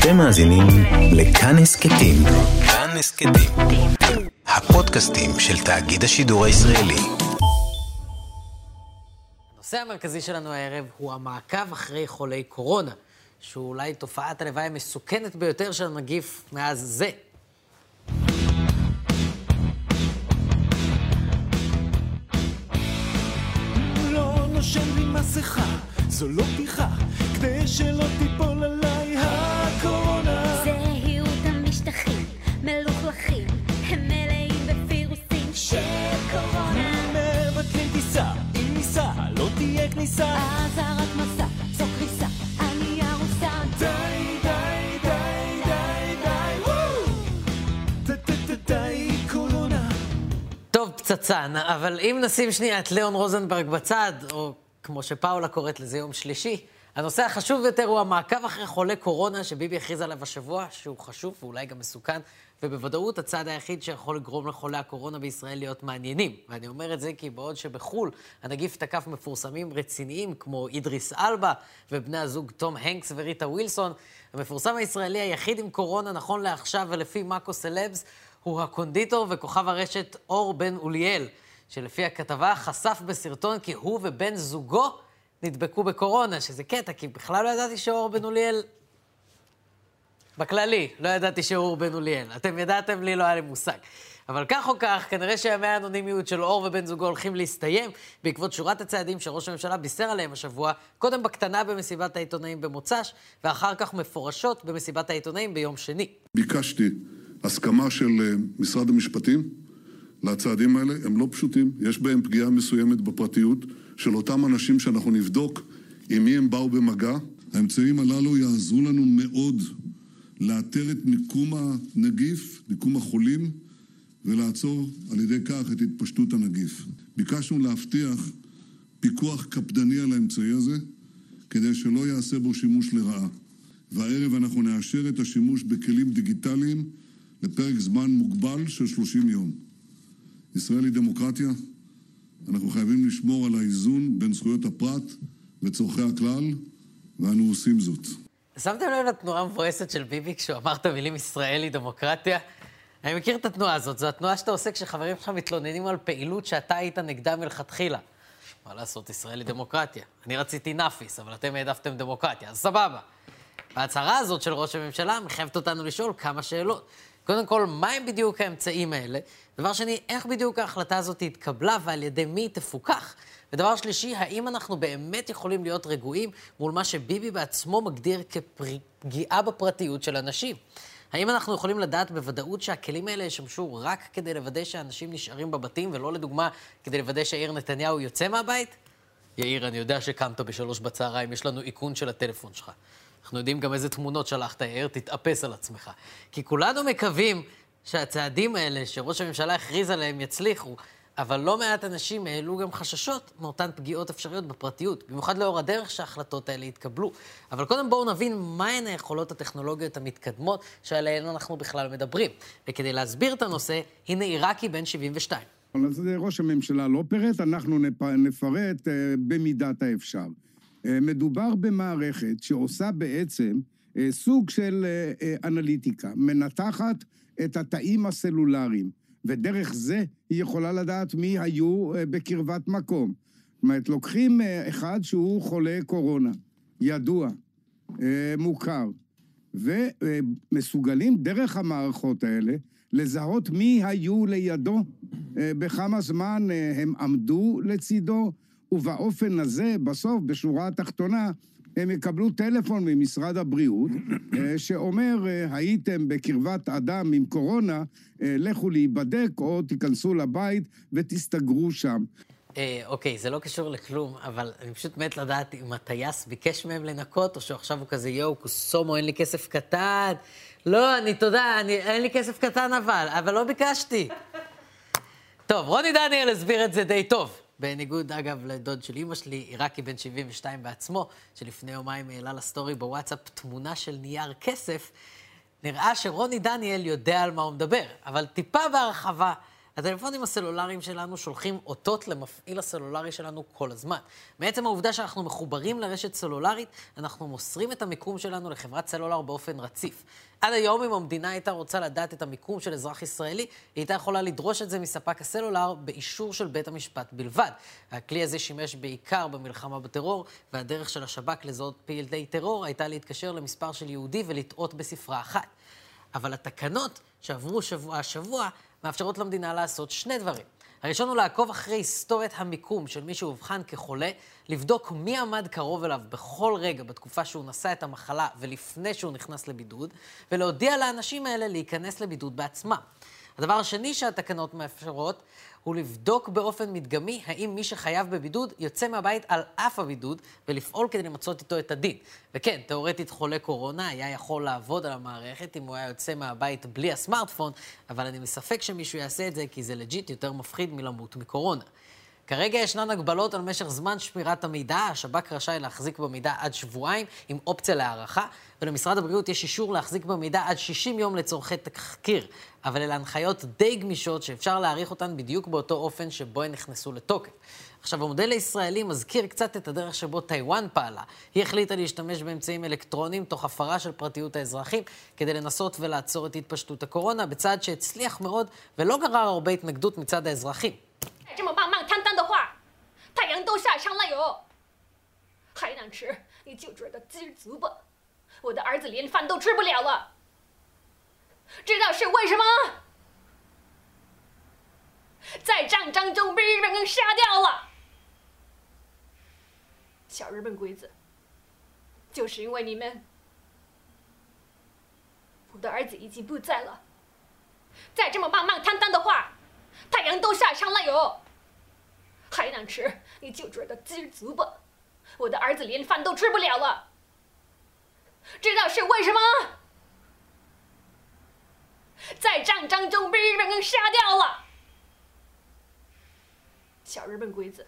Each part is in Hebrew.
אתם מאזינים לכאן הסכתים. כאן הסכתים. הפודקאסטים של תאגיד השידור הישראלי. הנושא המרכזי שלנו הערב הוא המעקב אחרי חולי קורונה, שהוא אולי תופעת הלוואי המסוכנת ביותר של הנגיף מאז זה. לא נושם לי מסכה, זו לא בדיחה, כדי שלא תיפול פצצן, אבל אם נשים שנייה את ליאון רוזנברג בצד, או כמו שפאולה קוראת לזה יום שלישי, הנושא החשוב ביותר הוא המעקב אחרי חולי קורונה שביבי הכריז עליו השבוע, שהוא חשוב ואולי גם מסוכן, ובוודאות הצעד היחיד שיכול לגרום לחולי הקורונה בישראל להיות מעניינים. ואני אומר את זה כי בעוד שבחו"ל הנגיף תקף מפורסמים רציניים כמו אידריס אלבה ובני הזוג תום הנקס וריטה ווילסון, המפורסם הישראלי היחיד עם קורונה נכון לעכשיו ולפי מאקו סלבס הוא הקונדיטור וכוכב הרשת אור בן אוליאל, שלפי הכתבה חשף בסרטון כי הוא ובן זוגו נדבקו בקורונה, שזה קטע, כי בכלל לא ידעתי שאור בן אוליאל... בכללי, לא ידעתי שאור בן אוליאל. אתם ידעתם, לי לא היה לי מושג. אבל כך או כך, כנראה שימי האנונימיות של אור ובן זוגו הולכים להסתיים בעקבות שורת הצעדים שראש הממשלה בישר עליהם השבוע, קודם בקטנה במסיבת העיתונאים במוצ"ש, ואחר כך מפורשות במסיבת העיתונאים ביום שני. ביקשתי הסכמה של אה, משרד המשפטים לצעדים האלה. הם לא פשוטים, יש בהם פגיעה מסוימת בפרטיות של אותם אנשים שאנחנו נבדוק עם מי הם באו במגע. האמצעים הללו יעזרו לנו מאוד לאתר את מיקום הנגיף, מיקום החולים, ולעצור על ידי כך את התפשטות הנגיף. ביקשנו להבטיח פיקוח קפדני על האמצעי הזה, כדי שלא יעשה בו שימוש לרעה. והערב אנחנו נאשר את השימוש בכלים דיגיטליים לפרק זמן מוגבל של 30 יום. ישראל היא דמוקרטיה, אנחנו חייבים לשמור על האיזון בין זכויות הפרט וצורכי הכלל, ואנו עושים זאת. שמתם לב לתנועה המבואסת של ביבי כשהוא אמר את המילים ישראל היא דמוקרטיה? אני מכיר את התנועה הזאת, זו התנועה שאתה עושה כשחברים שלך מתלוננים על פעילות שאתה היית נגדה מלכתחילה. מה לעשות, ישראל היא דמוקרטיה. אני רציתי נאפיס, אבל אתם העדפתם דמוקרטיה, אז סבבה. וההצהרה הזאת של ראש הממשלה מחייבת אותנו לשאול כמה שאלות. קודם כל, מהם בדיוק האמצעים האלה? דבר שני, איך בדיוק ההחלטה הזאת התקבלה ועל ידי מי היא תפוקח? ודבר שלישי, האם אנחנו באמת יכולים להיות רגועים מול מה שביבי בעצמו מגדיר כפגיעה בפרטיות של אנשים? האם אנחנו יכולים לדעת בוודאות שהכלים האלה ישמשו רק כדי לוודא שאנשים נשארים בבתים, ולא לדוגמה כדי לוודא שיאיר נתניהו יוצא מהבית? יאיר, אני יודע שקמת בשלוש בצהריים, יש לנו איכון של הטלפון שלך. אנחנו יודעים גם איזה תמונות שלחת, יאיר, תתאפס על עצמך. כי כולנו מקווים שהצעדים האלה שראש הממשלה הכריז עליהם יצליחו, אבל לא מעט אנשים העלו גם חששות מאותן פגיעות אפשריות בפרטיות, במיוחד לאור הדרך שההחלטות האלה התקבלו. אבל קודם בואו נבין מהן היכולות הטכנולוגיות המתקדמות שעליהן אנחנו בכלל מדברים. וכדי להסביר את הנושא, הנה עיראקי בן 72. אז ראש הממשלה לא פירט, אנחנו נפ... נפרט אה, במידת האפשר. אה, מדובר במערכת שעושה בעצם אה, סוג של אה, אנליטיקה, מנתחת את התאים הסלולריים, ודרך זה היא יכולה לדעת מי היו בקרבת מקום. זאת אומרת, לוקחים אחד שהוא חולה קורונה, ידוע, מוכר, ומסוגלים דרך המערכות האלה לזהות מי היו לידו, בכמה זמן הם עמדו לצידו, ובאופן הזה, בסוף, בשורה התחתונה, הם יקבלו טלפון ממשרד הבריאות, אה, שאומר, אה, הייתם בקרבת אדם עם קורונה, אה, לכו להיבדק או תיכנסו לבית ותסתגרו שם. אוקיי, זה לא קשור לכלום, אבל אני פשוט מת לדעת אם הטייס ביקש מהם לנקות, או שעכשיו הוא כזה, יואו, קוסומו, אין לי כסף קטן. לא, אני, תודה, אני, אין לי כסף קטן אבל, אבל לא ביקשתי. טוב, רוני דניאל הסביר את זה די טוב. בניגוד, אגב, לדוד של אימא שלי, עיראקי בן 72 בעצמו, שלפני יומיים העלה לסטורי בוואטסאפ תמונה של נייר כסף, נראה שרוני דניאל יודע על מה הוא מדבר. אבל טיפה בהרחבה, הטלפונים הסלולריים שלנו שולחים אותות למפעיל הסלולרי שלנו כל הזמן. מעצם העובדה שאנחנו מחוברים לרשת סלולרית, אנחנו מוסרים את המיקום שלנו לחברת סלולר באופן רציף. עד היום, אם המדינה הייתה רוצה לדעת את המיקום של אזרח ישראלי, היא הייתה יכולה לדרוש את זה מספק הסלולר באישור של בית המשפט בלבד. הכלי הזה שימש בעיקר במלחמה בטרור, והדרך של השב"כ לזהות פעילי טרור הייתה להתקשר למספר של יהודי ולטעות בספרה אחת. אבל התקנות שעברו שבוע השבוע מאפשרות למדינה לעשות שני דברים. הראשון הוא לעקוב אחרי היסטוריית המיקום של מי שאובחן כחולה, לבדוק מי עמד קרוב אליו בכל רגע בתקופה שהוא נשא את המחלה ולפני שהוא נכנס לבידוד, ולהודיע לאנשים האלה להיכנס לבידוד בעצמם. הדבר השני שהתקנות מאפשרות הוא לבדוק באופן מדגמי האם מי שחייב בבידוד יוצא מהבית על אף הבידוד ולפעול כדי למצות איתו את הדין. וכן, תאורטית חולה קורונה היה יכול לעבוד על המערכת אם הוא היה יוצא מהבית בלי הסמארטפון, אבל אני מסופק שמישהו יעשה את זה כי זה legit יותר מפחיד מלמות מקורונה. כרגע ישנן הגבלות על משך זמן שמירת המידע, השב"כ רשאי להחזיק במידע עד שבועיים עם אופציה להארכה, ולמשרד הבריאות יש אישור להחזיק במידע עד 60 יום לצורכי תחקיר. אבל אלה הנחיות די גמישות שאפשר להעריך אותן בדיוק באותו אופן שבו הן נכנסו לתוקף. עכשיו, המודל הישראלי מזכיר קצת את הדרך שבו טיוואן פעלה. היא החליטה להשתמש באמצעים אלקטרוניים תוך הפרה של פרטיות האזרחים, כדי לנסות ולעצור את התפשטות הקורונה, בצעד שהצליח מאוד ולא גרר הרבה התנגדות מצד האזרחים. 这么慢慢摊摊的话，太阳都下山了哟，还能吃，你就知道知足吧。我的儿子连饭都吃不了了，知道是为什么？在战争中被日本人杀掉了。小日本鬼子，就是因为你们，我的儿子已经不在了。再这么慢慢摊摊的话，太阳都下山了哟，还能吃，你就知道知足吧。我的儿子连饭都吃不了了，知道是为什么？在战争中被日本人杀掉了。小日本鬼子。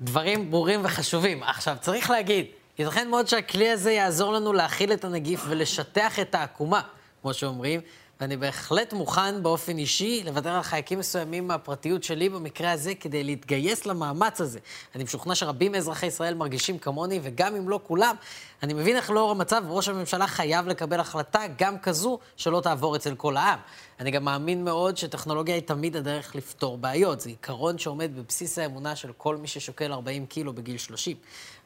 דברים ברורים וחשובים. עכשיו, צריך להגיד, ייתכן מאוד שהכלי הזה יעזור לנו להכיל את הנגיף ולשטח את העקומה, כמו שאומרים, ואני בהחלט מוכן באופן אישי לוותר על חלקים מסוימים מהפרטיות שלי במקרה הזה כדי להתגייס למאמץ הזה. אני משוכנע שרבים מאזרחי ישראל מרגישים כמוני, וגם אם לא כולם, אני מבין איך לאור המצב ראש הממשלה חייב לקבל החלטה גם כזו שלא תעבור אצל כל העם. אני גם מאמין מאוד שטכנולוגיה היא תמיד הדרך לפתור בעיות. זה עיקרון שעומד בבסיס האמונה של כל מי ששוקל 40 קילו בגיל 30.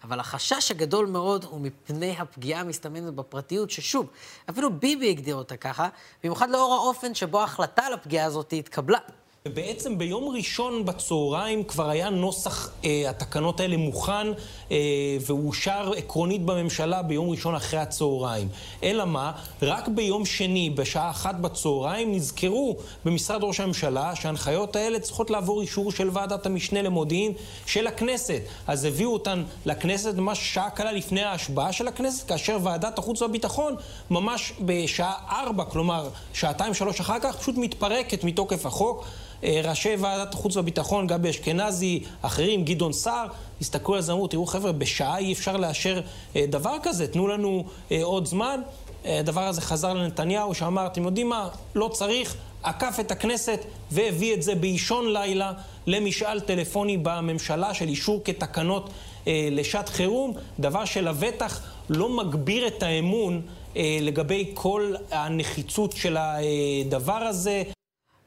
אבל החשש הגדול מאוד הוא מפני הפגיעה המסתמנת בפרטיות, ששוב, אפילו ביבי הגדיר אותה ככה, במיוחד לאור האופן שבו ההחלטה על הפגיעה הזאת התקבלה. ובעצם ביום ראשון בצהריים כבר היה נוסח אה, התקנות האלה מוכן אה, ואושר עקרונית בממשלה ביום ראשון אחרי הצהריים. אלא מה? רק ביום שני, בשעה אחת בצהריים, נזכרו במשרד ראש הממשלה שההנחיות האלה צריכות לעבור אישור של ועדת המשנה למודיעין של הכנסת. אז הביאו אותן לכנסת ממש שעה קלה לפני ההשבעה של הכנסת, כאשר ועדת החוץ והביטחון ממש בשעה ארבע, כלומר שעתיים שלוש אחר כך, פשוט מתפרקת מתוקף החוק. ראשי ועדת החוץ והביטחון, גבי אשכנזי, אחרים, גדעון סער, הסתכלו על זה, אמרו, תראו חבר'ה, בשעה אי אפשר לאשר דבר כזה, תנו לנו עוד זמן. הדבר הזה חזר לנתניהו, שאמר, אתם יודעים מה, לא צריך, עקף את הכנסת והביא את זה באישון לילה למשאל טלפוני בממשלה של אישור כתקנות לשעת חירום, דבר שלבטח לא מגביר את האמון לגבי כל הנחיצות של הדבר הזה.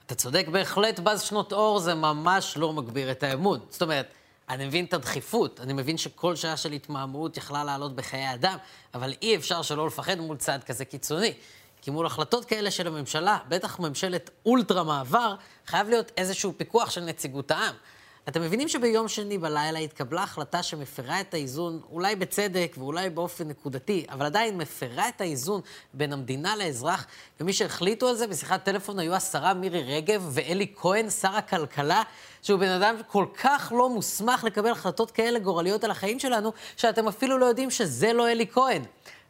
אתה צודק בהחלט, בז שנות אור זה ממש לא מגביר את האמון. זאת אומרת, אני מבין את הדחיפות, אני מבין שכל שעה של התמהמהות יכלה לעלות בחיי אדם, אבל אי אפשר שלא לפחד מול צעד כזה קיצוני. כי מול החלטות כאלה של הממשלה, בטח ממשלת אולטרה מעבר, חייב להיות איזשהו פיקוח של נציגות העם. אתם מבינים שביום שני בלילה התקבלה החלטה שמפרה את האיזון, אולי בצדק ואולי באופן נקודתי, אבל עדיין מפרה את האיזון בין המדינה לאזרח, ומי שהחליטו על זה בשיחת טלפון היו השרה מירי רגב ואלי כהן, שר הכלכלה, שהוא בן אדם כל כך לא מוסמך לקבל החלטות כאלה גורליות על החיים שלנו, שאתם אפילו לא יודעים שזה לא אלי כהן.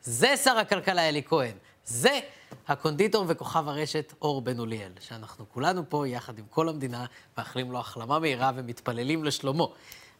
זה שר הכלכלה אלי כהן. זה הקונדיטור וכוכב הרשת אור בן אוליאל, שאנחנו כולנו פה יחד עם כל המדינה, מאחלים לו החלמה מהירה ומתפללים לשלומו.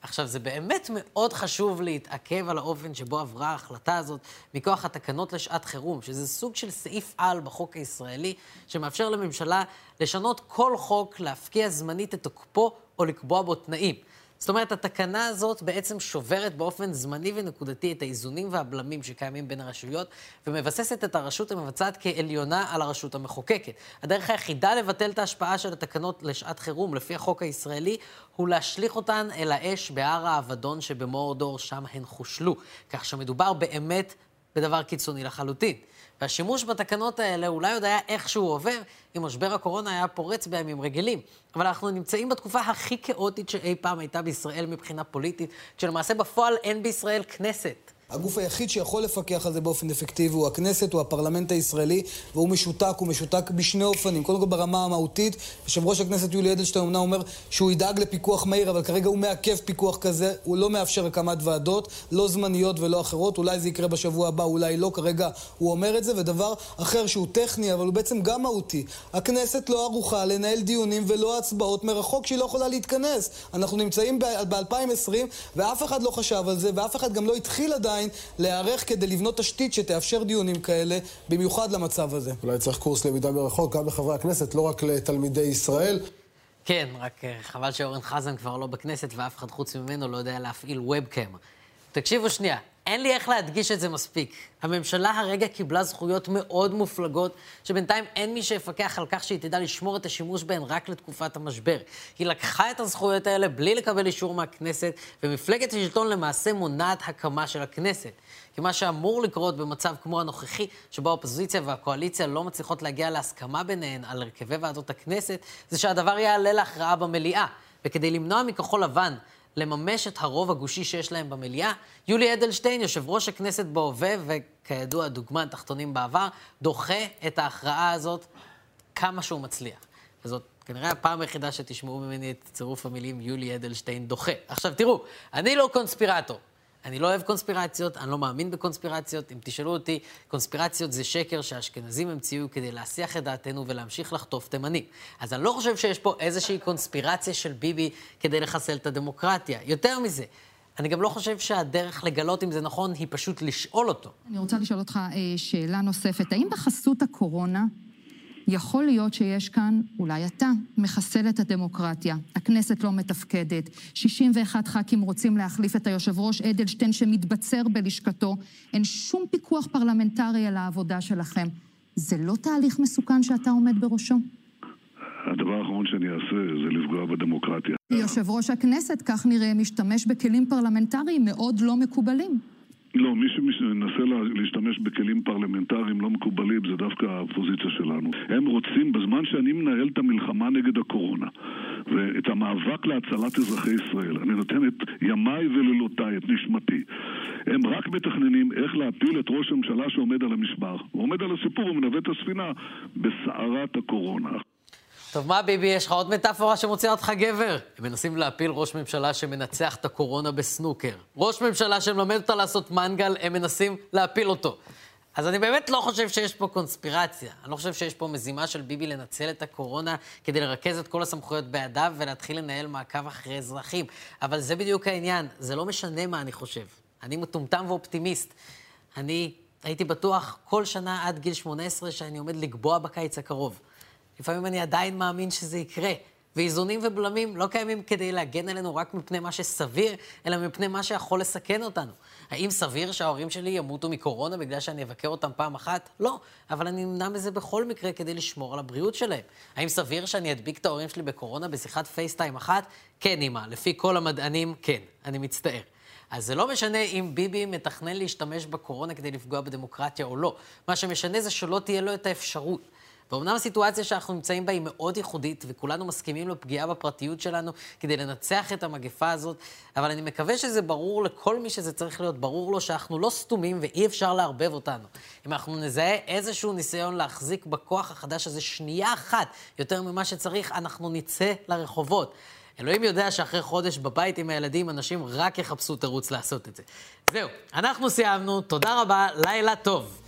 עכשיו, זה באמת מאוד חשוב להתעכב על האופן שבו עברה ההחלטה הזאת מכוח התקנות לשעת חירום, שזה סוג של סעיף על בחוק הישראלי, שמאפשר לממשלה לשנות כל חוק, להפקיע זמנית את תוקפו או לקבוע בו תנאים. זאת אומרת, התקנה הזאת בעצם שוברת באופן זמני ונקודתי את האיזונים והבלמים שקיימים בין הרשויות, ומבססת את הרשות המבצעת כעליונה על הרשות המחוקקת. הדרך היחידה לבטל את ההשפעה של התקנות לשעת חירום, לפי החוק הישראלי, הוא להשליך אותן אל האש בהר האבדון שבמורדור, שם הן חושלו. כך שמדובר באמת בדבר קיצוני לחלוטין. והשימוש בתקנות האלה אולי עוד היה איכשהו עובר אם משבר הקורונה היה פורץ בימים רגילים. אבל אנחנו נמצאים בתקופה הכי כאוטית שאי פעם הייתה בישראל מבחינה פוליטית, כשלמעשה בפועל אין בישראל כנסת. הגוף היחיד שיכול לפקח על זה באופן אפקטיבי הוא הכנסת, הוא הפרלמנט הישראלי, והוא משותק, הוא משותק בשני אופנים. קודם כל ברמה המהותית, יושב ראש הכנסת יולי אדלשטיין אומנם אומר שהוא ידאג לפיקוח מהיר, אבל כרגע הוא מעכב פיקוח כזה, הוא לא מאפשר הקמת ועדות, לא זמניות ולא אחרות, אולי זה יקרה בשבוע הבא, אולי לא, כרגע הוא אומר את זה, ודבר אחר שהוא טכני, אבל הוא בעצם גם מהותי. הכנסת לא ערוכה לנהל דיונים ולא הצבעות מרחוק שהיא לא יכולה להתכנס. אנחנו נמצאים ב-2020, ואף אחד לא חשב על זה, ואף אחד גם לא התחיל עדיין עדיין להיערך כדי לבנות תשתית שתאפשר דיונים כאלה, במיוחד למצב הזה. אולי צריך קורס למידה מרחוק גם לחברי הכנסת, לא רק לתלמידי ישראל. כן, רק אה, חבל שאורן חזן כבר לא בכנסת ואף אחד חוץ ממנו לא יודע להפעיל ובקאם. תקשיבו שנייה, אין לי איך להדגיש את זה מספיק. הממשלה הרגע קיבלה זכויות מאוד מופלגות, שבינתיים אין מי שיפקח על כך שהיא תדע לשמור את השימוש בהן רק לתקופת המשבר. היא לקחה את הזכויות האלה בלי לקבל אישור מהכנסת, ומפלגת השלטון למעשה מונעת הקמה של הכנסת. כי מה שאמור לקרות במצב כמו הנוכחי, שבו האופוזיציה והקואליציה לא מצליחות להגיע להסכמה ביניהן על הרכבי ועדות הכנסת, זה שהדבר יעלה להכרעה במליאה. וכדי למנוע מכחול לבן לממש את הרוב הגושי שיש להם במליאה. יולי אדלשטיין, יושב ראש הכנסת בהווה, וכידוע דוגמן תחתונים בעבר, דוחה את ההכרעה הזאת כמה שהוא מצליח. וזאת כנראה הפעם היחידה שתשמעו ממני את צירוף המילים יולי אדלשטיין דוחה. עכשיו תראו, אני לא קונספירטור. אני לא אוהב קונספירציות, אני לא מאמין בקונספירציות. אם תשאלו אותי, קונספירציות זה שקר שהאשכנזים המציאו כדי להסיח את דעתנו ולהמשיך לחטוף תימנים. אז אני לא חושב שיש פה איזושהי קונספירציה של ביבי כדי לחסל את הדמוקרטיה. יותר מזה, אני גם לא חושב שהדרך לגלות אם זה נכון היא פשוט לשאול אותו. אני רוצה לשאול אותך אה, שאלה נוספת. האם בחסות הקורונה יכול להיות שיש כאן, אולי אתה, מחסל את הדמוקרטיה. הכנסת לא מתפקדת, 61 ח"כים רוצים להחליף את היושב ראש אדלשטיין שמתבצר בלשכתו, אין שום פיקוח פרלמנטרי על העבודה שלכם. זה לא תהליך מסוכן שאתה עומד בראשו? הדבר האחרון שאני אעשה זה לפגוע בדמוקרטיה. יושב ראש הכנסת, כך נראה, משתמש בכלים פרלמנטריים מאוד לא מקובלים. לא, מי שמנסה להשתמש בכלים פרלמנטריים לא מקובלים זה דווקא האופוזיציה שלנו. הם רוצים, בזמן שאני מנהל את המלחמה נגד הקורונה ואת המאבק להצלת אזרחי ישראל, אני נותן את ימיי ולילותיי, את נשמתי. הם רק מתכננים איך להפיל את ראש הממשלה שעומד על המשבר. הוא עומד על הסיפור ומנווט את הספינה בסערת הקורונה. טוב, מה ביבי, יש לך עוד מטאפורה שמוציאה אותך גבר? הם מנסים להפיל ראש ממשלה שמנצח את הקורונה בסנוקר. ראש ממשלה שמלמד אותה לעשות מנגל, הם מנסים להפיל אותו. אז אני באמת לא חושב שיש פה קונספירציה. אני לא חושב שיש פה מזימה של ביבי לנצל את הקורונה כדי לרכז את כל הסמכויות בידיו ולהתחיל לנהל מעקב אחרי אזרחים. אבל זה בדיוק העניין, זה לא משנה מה אני חושב. אני מטומטם ואופטימיסט. אני הייתי בטוח כל שנה עד גיל 18 שאני עומד לגבוה בקיץ הקרוב. לפעמים אני עדיין מאמין שזה יקרה. ואיזונים ובלמים לא קיימים כדי להגן עלינו רק מפני מה שסביר, אלא מפני מה שיכול לסכן אותנו. האם סביר שההורים שלי ימותו מקורונה בגלל שאני אבקר אותם פעם אחת? לא, אבל אני נמנע מזה בכל מקרה כדי לשמור על הבריאות שלהם. האם סביר שאני אדביק את ההורים שלי בקורונה בשיחת פייסטיים אחת? כן, אמא, לפי כל המדענים, כן, אני מצטער. אז זה לא משנה אם ביבי מתכנן להשתמש בקורונה כדי לפגוע בדמוקרטיה או לא. מה שמשנה זה שלא תהיה לו את האפשרות. ואומנם הסיטואציה שאנחנו נמצאים בה היא מאוד ייחודית, וכולנו מסכימים לפגיעה בפרטיות שלנו כדי לנצח את המגפה הזאת, אבל אני מקווה שזה ברור לכל מי שזה צריך להיות ברור לו, שאנחנו לא סתומים ואי אפשר לערבב אותנו. אם אנחנו נזהה איזשהו ניסיון להחזיק בכוח החדש הזה שנייה אחת יותר ממה שצריך, אנחנו נצא לרחובות. אלוהים יודע שאחרי חודש בבית עם הילדים, אנשים רק יחפשו תירוץ לעשות את זה. זהו, אנחנו סיימנו, תודה רבה, לילה טוב.